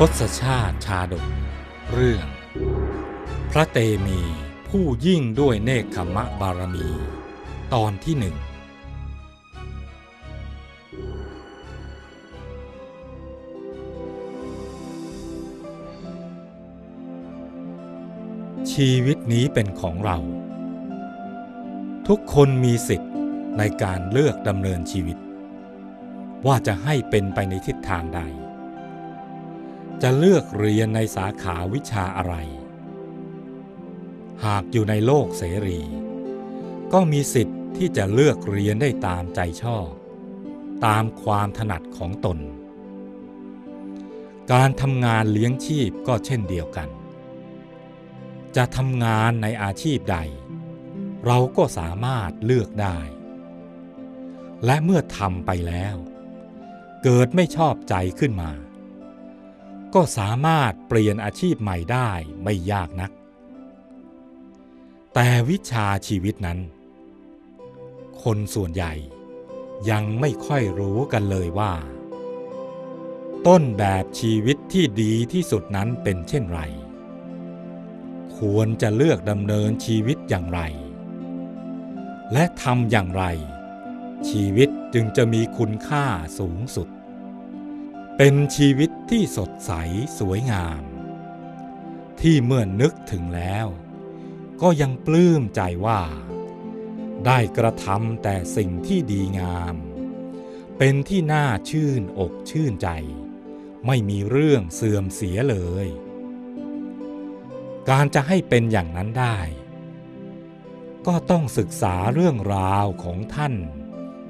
ทศชาติชาดก เรื่อง พระเตมีผู้ยิ่งด้วยเนคขมะบารมี ตอนที่หนึ่งชีวิตนี้เป็นของเรา ทุกคนมีสิทธิ์ในการเลือกดำเนินชีวิต ว่าจะให้เป็นไปในทิศทางใด จะเลือกเรียนในสาขาวิชาอะไร หากอยู่ในโลกเสรี ก็มีสิทธิ์ที่จะเลือกเรียนได้ตามใจชอบ ตามความถนัดของตน การทำงานเลี้ยงชีพก็เช่นเดียวกัน จะทำงานในอาชีพใด เราก็สามารถเลือกได้ และเมื่อทำไปแล้ว เกิดไม่ชอบใจขึ้นมา ก็สามารถเปลี่ยนอาชีพใหม่ได้ไม่ยากนัก แต่วิชาชีวิตนั้น คนส่วนใหญ่ยังไม่ค่อยรู้กันเลยว่า ต้นแบบชีวิตที่ดีที่สุดนั้นเป็นเช่นไร ควรจะเลือกดำเนินชีวิตอย่างไร และทำอย่างไร ชีวิตจึงจะมีคุณค่าสูงสุด เป็นชีวิตที่สดใสสวยงาม ที่เมื่อนึกถึงแล้ว ก็ยังปลื้มใจว่า ได้กระทำแต่สิ่งที่ดีงาม เป็นที่น่าชื่นอกชื่นใจ ไม่มีเรื่องเสื่อมเสียเลย การจะให้เป็นอย่างนั้นได้ ก็ต้องศึกษาเรื่องราวของท่าน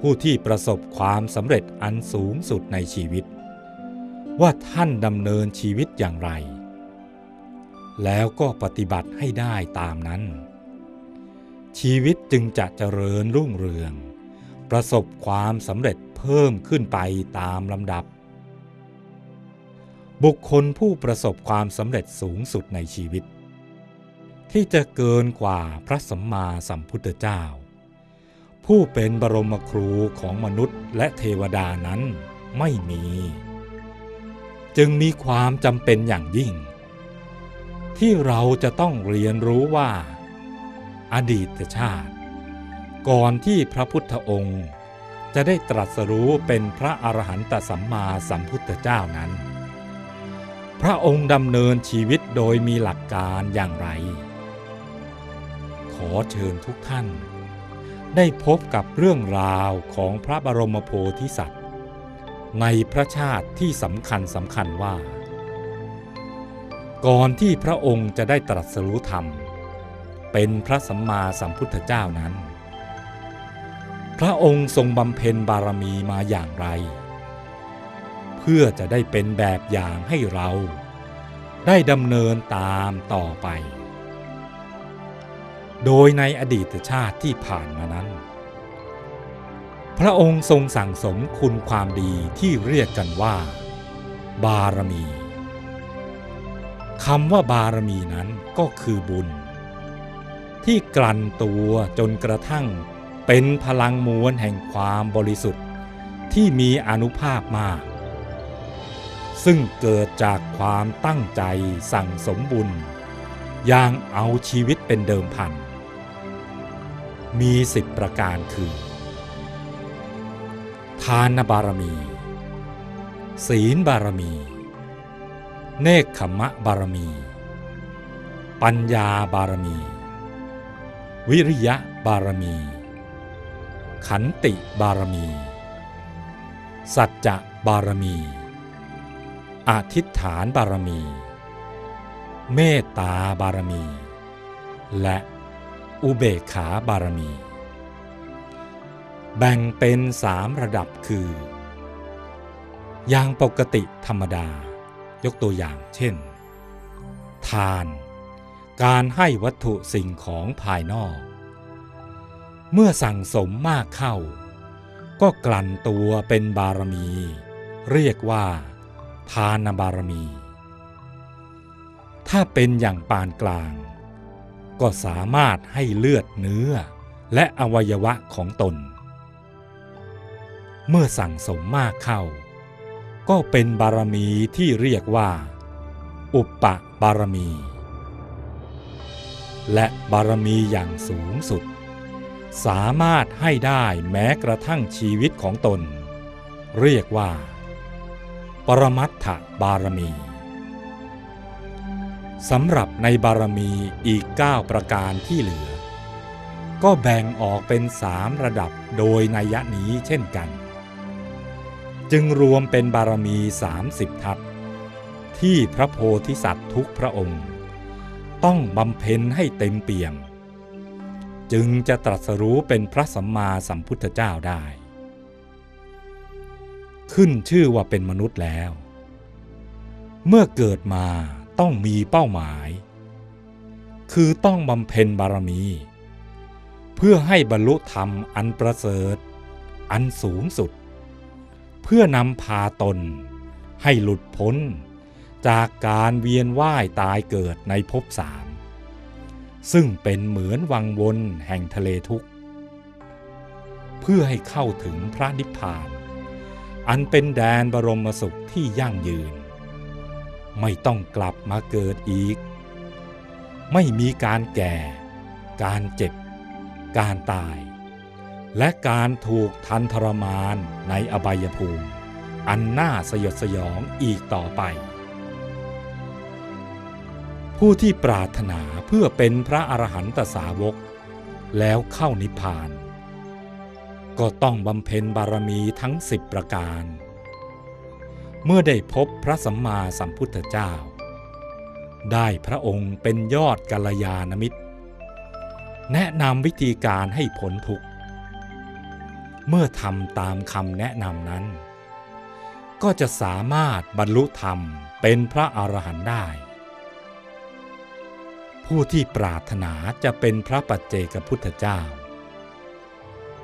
ผู้ที่ประสบความสำเร็จอันสูงสุดในชีวิต ว่าท่านดำเนินชีวิตอย่างไร แล้วก็ปฏิบัติให้ได้ตามนั้น ชีวิตจึงจะเจริญรุ่งเรือง ประสบความสำเร็จเพิ่มขึ้นไปตามลำดับ บุคคลผู้ประสบความสำเร็จสูงสุดในชีวิต ที่จะเกินกว่าพระสัมมาสัมพุทธเจ้า ผู้เป็นบรมครูของมนุษย์และเทวดานั้นไม่มี จึงมีความจำเป็นอย่างยิ่ง ที่เราจะต้องเรียนรู้ว่า อดีตชาติ ก่อนที่พระพุทธองค์ จะได้ตรัสรู้เป็นพระอรหันตสัมมาสัมพุทธเจ้านั้น พระองค์ดำเนินชีวิตโดยมีหลักการอย่างไร ขอเชิญทุกท่าน ได้พบกับเรื่องราวของพระบรมโพธิสัตว์ ในพระชาติที่สำคัญสำคัญว่า ก่อนที่พระองค์จะได้ตรัสรู้ธรรม เป็นพระสัมมาสัมพุทธเจ้านั้น พระองค์ทรงบำเพ็ญบารมีมาอย่างไร เพื่อจะได้เป็นแบบอย่างให้เราได้ดำเนินตามต่อไป โดยในอดีตชาติที่ผ่านมานั้น พระองค์ทรงสั่งสมคุณความดีที่เรียกกันว่า บารมีคำว่าบารมีนั้นก็คือบุญ ที่กลั่นตัวจนกระทั่งเป็นพลังมวลแห่งความบริสุทธิ์ที่มีอนุภาพมาก ซึ่งเกิดจากความตั้งใจสั่งสมบุญ อย่างเอาชีวิตเป็นเดิมพัน มีสิบประการคือ ทานบารมี ศีลบารมี เนคขมะบารมี ปัญญาบารมี วิริยะบารมี ขันติบารมี สัจจะบารมี อธิษฐานบารมี เมตตาบารมี และอุเบกขาบารมี แบ่งเป็นสามระดับคือ อย่างปกติธรรมดา ยกตัวอย่างเช่น ทาน การให้วัตถุสิ่งของภายนอก เมื่อสั่งสมมากเข้า ก็กลั่นตัวเป็นบารมี เรียกว่า ทานบารมี ถ้าเป็นอย่างปานกลาง ก็สามารถให้เลือดเนื้อและอวัยวะของตน เมื่อสั่งสมมากเข้า ก็เป็นบารมีที่เรียกว่า อุปปบารมี และบารมีอย่างสูงสุด สามารถให้ได้แม้กระทั่งชีวิตของตน เรียกว่า ปรมัตถบารมีสำหรับในบารมีอีก 9 ประการที่เหลือ ก็แบ่งออกเป็นสามระดับโดยนัยนี้เช่นกัน จึงรวมเป็นบารมี 30 ทัศที่พระโพธิสัตว์ทุกพระองค์ ต้องบำเพ็ญให้เต็มเปี่ยม จึงจะตรัสรู้เป็นพระสัมมาสัมพุทธเจ้าได้ ขึ้นชื่อว่าเป็นมนุษย์แล้ว เมื่อเกิดมาต้องมีเป้าหมาย คือต้องบำเพ็ญบารมี เพื่อให้บรรลุธรรมอันประเสริฐ อันสูงสุด เพื่อนำพาตน ให้หลุดพ้น จากการเวียนว่ายตายเกิดในภพสาม ซึ่งเป็นเหมือนวังวนแห่งทะเลทุกข์ เพื่อให้เข้าถึงพระนิพพาน อันเป็นแดนบรมสุขที่ยั่งยืน ไม่ต้องกลับมาเกิดอีก ไม่มีการแก่ การเจ็บ การตาย และการถูกทันทรมานในอบายภูมิ อันน่าสยดสยองอีกต่อไป ผู้ที่ปรารถนาเพื่อเป็นพระอรหันตสาวก แล้วเข้านิพพาน ก็ต้องบำเพ็ญบารมีทั้งสิบประการ เมื่อได้พบพระสัมมาสัมพุทธเจ้า ได้พระองค์เป็นยอดกัลยาณมิตร แนะนำวิธีการให้ผลทุกข์ เมื่อทำตามคำแนะนำนั้น ก็จะสามารถบรรลุธรรมเป็นพระอรหันต์ได้ ผู้ที่ปรารถนาจะเป็นพระปัจเจกพุทธเจ้า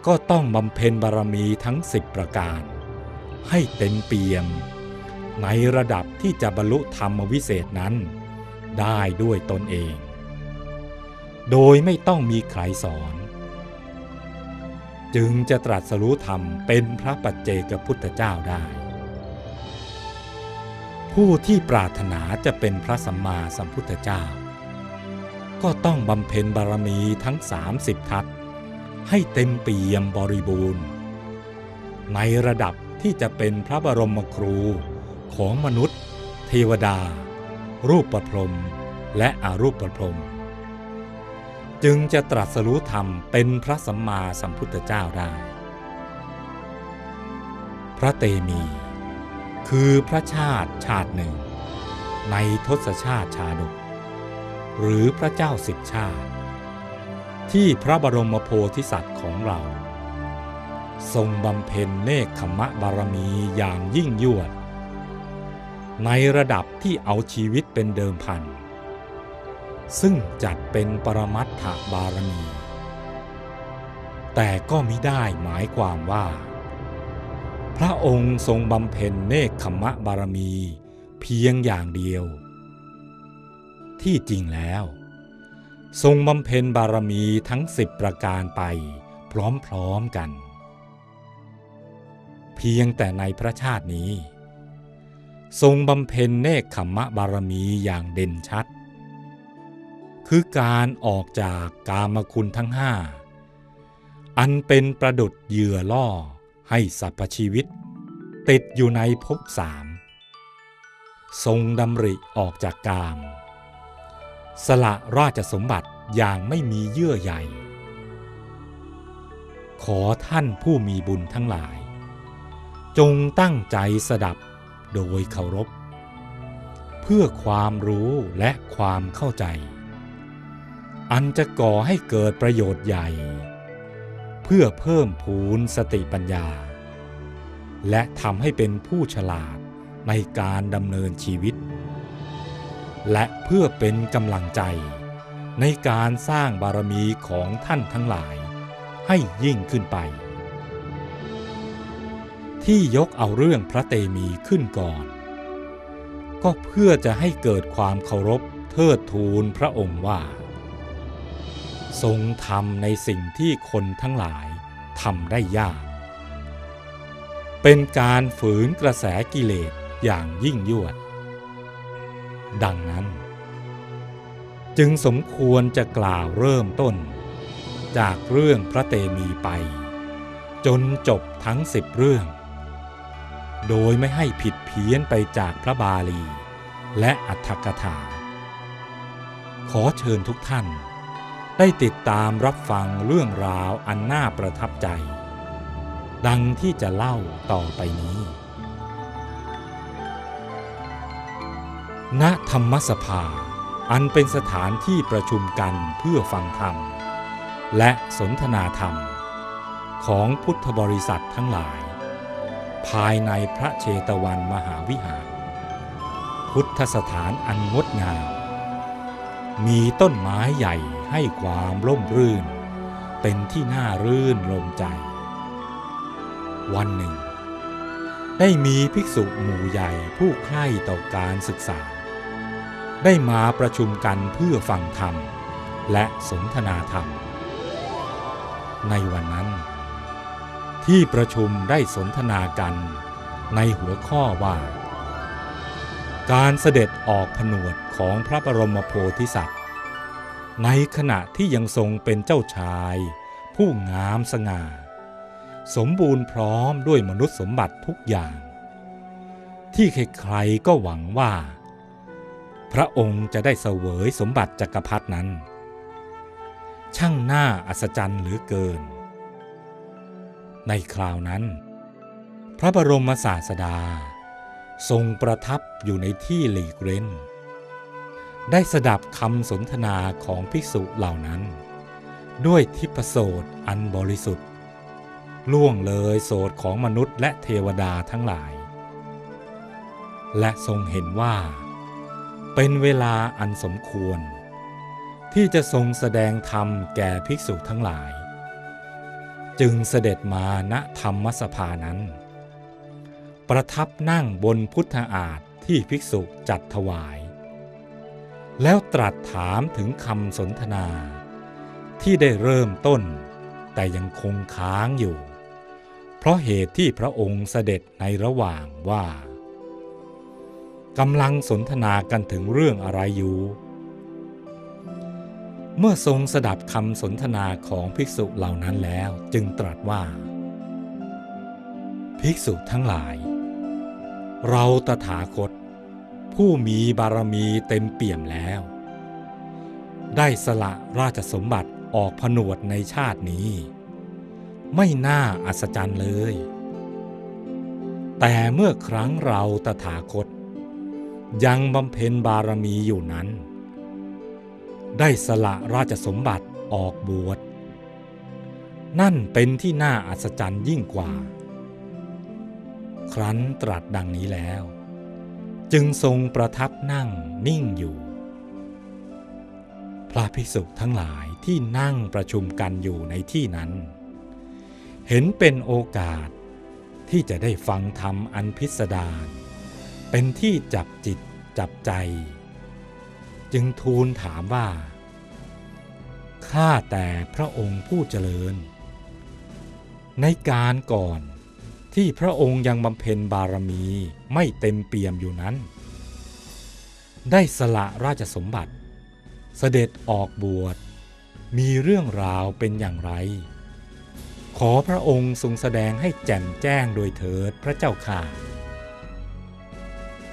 ก็ต้องบำเพ็ญบารมีทั้งสิบประการ ให้เต็มเปี่ยม ในระดับที่จะบรรลุธรรมวิเศษนั้น ได้ด้วยตนเอง โดยไม่ต้องมีใครสอน จึงจะตรัสรู้ธรรมเป็นพระปัจเจกพุทธเจ้าได้ ผู้ที่ปรารถนาจะเป็นพระสัมมาสัมพุทธเจ้า ก็ต้องบำเพ็ญบารมีทั้ง 30 ทัศให้เต็มเปี่ยมบริบูรณ์ ในระดับที่จะเป็นพระบรมครูของมนุษย์ เทวดา รูปประพรมและอรูปประพรม จึงจะตรัสรู้ธรรมเป็นพระสัมมาสัมพุทธเจ้าได้ พระเตมี คือพระชาติชาติหนึ่ง ในทศชาติชาดก หรือพระเจ้าสิบชาติ ที่พระบรมโพธิสัตว์ของเรา ทรงบำเพ็ญเนคขมะบารมีอย่างยิ่งยวด ในระดับที่เอาชีวิตเป็นเดิมพัน ซึ่งจัดเป็นปรมัตถบารมี แต่ก็มิได้หมายความว่า พระองค์ทรงบำเพ็ญเนคขมะบารมีเพียงอย่างเดียว ที่จริงแล้ว ทรงบำเพ็ญบารมีทั้งสิบประการไปพร้อมๆกัน เพียงแต่ในพระชาตินี้ ทรงบำเพ็ญเนคขมะบารมีอย่างเด่นชัด คือการออกจากกามคุณทั้งห้าอันเป็นประดุดเหยื่อล่อให้สรรพชีวิต ติดอยู่ในภพสาม ทรงดำริออกจากกาม สละราชสมบัติอย่างไม่มีเยื่อใยขอท่านผู้มีบุญทั้งหลาย จงตั้งใจสดับโดยเคารพ เพื่อความรู้และความเข้าใจ อันจะก่อให้เกิดประโยชน์ใหญ่ เพื่อเพิ่มพูนสติปัญญา และทำให้เป็นผู้ฉลาดในการดำเนินชีวิต และเพื่อเป็นกำลังใจในการสร้างบารมีของท่านทั้งหลายให้ยิ่งขึ้นไป ที่ยกเอาเรื่องพระเตมีขึ้นก่อน ก็เพื่อจะให้เกิดความเคารพเทิดทูนพระองค์ว่า ทรงทำในสิ่งที่คนทั้งหลายทำได้ยาก เป็นการฝืนกระแสกิเลสอย่างยิ่งยวด ดังนั้น จึงสมควรจะกล่าวเริ่มต้น จากเรื่องพระเตมีไป จนจบทั้งสิบเรื่อง โดยไม่ให้ผิดเพี้ยนไปจากพระบาลี และอัตถกถา ขอเชิญทุกท่าน ได้ติดตามรับฟังเรื่องราวอันน่าประทับใจ ดังที่จะเล่าต่อไปนี้ ณธรรมสภา อันเป็นสถานที่ประชุมกันเพื่อฟังธรรม และสนทนาธรรม ของพุทธบริษัททั้งหลาย ภายในพระเชตวันมหาวิหาร พุทธสถานอันงดงาม มีต้นไม้ใหญ่ให้ความร่มรื่น เป็นที่น่ารื่นลมใจ วันหนึ่ง ได้มีภิกษุหมู่ใหญ่ผู้ใคร่ต่อการศึกษา ได้มาประชุมกันเพื่อฟังธรรม และสนทนาธรรม ในวันนั้น ที่ประชุมได้สนทนากันในหัวข้อว่า การเสด็จออกผนวดของพระบรมโพธิสัตว์ ในขณะที่ยังทรงเป็นเจ้าชาย ผู้งามสง่า สมบูรณ์พร้อมด้วยมนุษย์สมบัติทุกอย่าง ที่ใครๆก็หวังว่า พระองค์จะได้เสวยสมบัติจักรพรรดนั้น ช่างน่าอัศจรรย์เหลือเกิน ในคราวนั้น พระบรมศาสดา ทรงประทับอยู่ในที่หลีกเร้น ได้สดับคำสนทนาของภิกษุเหล่านั้น ด้วยทิพโสตอันบริสุทธิ์ ล่วงเลยโสตของมนุษย์และเทวดาทั้งหลาย และทรงเห็นว่า เป็นเวลาอันสมควร ที่จะทรงแสดงธรรมแก่ภิกษุทั้งหลาย จึงเสด็จมาณธรรมสภานั้น ประทับนั่งบนพุทธอาฏที่ภิกษุจัดถวาย แล้วตรัสถามถึงคำสนทนา ที่ได้เริ่มต้น แต่ยังคงค้างอยู่ เพราะเหตุที่พระองค์เสด็จในระหว่างว่ากำลังสนทนากันถึงเรื่องอะไรอยู่ เมื่อทรงสดับคำสนทนาของภิกษุเหล่านั้นแล้วจึงตรัสว่า ภิกษุทั้งหลาย เราตถาคต ผู้มีบารมีเต็มเปี่ยมแล้ว ได้สละราชสมบัติออกผนวดในชาตินี้ ไม่น่าอัศจรรย์เลย แต่เมื่อครั้งเราตถาคต ยังบำเพ็ญบารมีอยู่นั้น ได้สละราชสมบัติออกบวชนั่นเป็นที่น่าอัศจรรย์ยิ่งกว่า ครั้นตรัสดังนี้แล้ว จึงทรงประทับนั่งนิ่งอยู่ พระภิกษุทั้งหลายที่นั่งประชุมกันอยู่ในที่นั้น เห็นเป็นโอกาสที่จะได้ฟังธรรมอันพิสดารเป็นที่จับจิตจับใจ จึงทูลถามว่า ข้าแต่พระองค์ผู้เจริญ ในการก่อน ที่พระองค์ยังบำเพ็ญบารมีไม่เต็มเปี่ยมอยู่นั้น ได้สละราชสมบัติ เสด็จออกบวช มีเรื่องราวเป็นอย่างไร ขอพระองค์ทรงแสดงให้แจ่มแจ้งโดยเถิดพระเจ้าข่า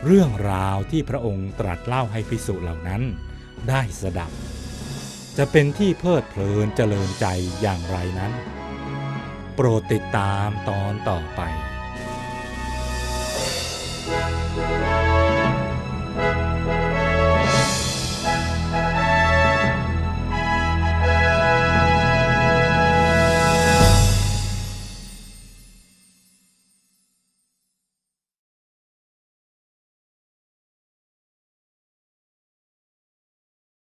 เรื่องราวที่พระองค์ตรัสเล่าให้พิสุเหล่านั้นได้สดับ จะเป็นที่เพลิดเพลินเจริญใจอย่างไรนั้น โปรดติดตามตอนต่อไป Thank you.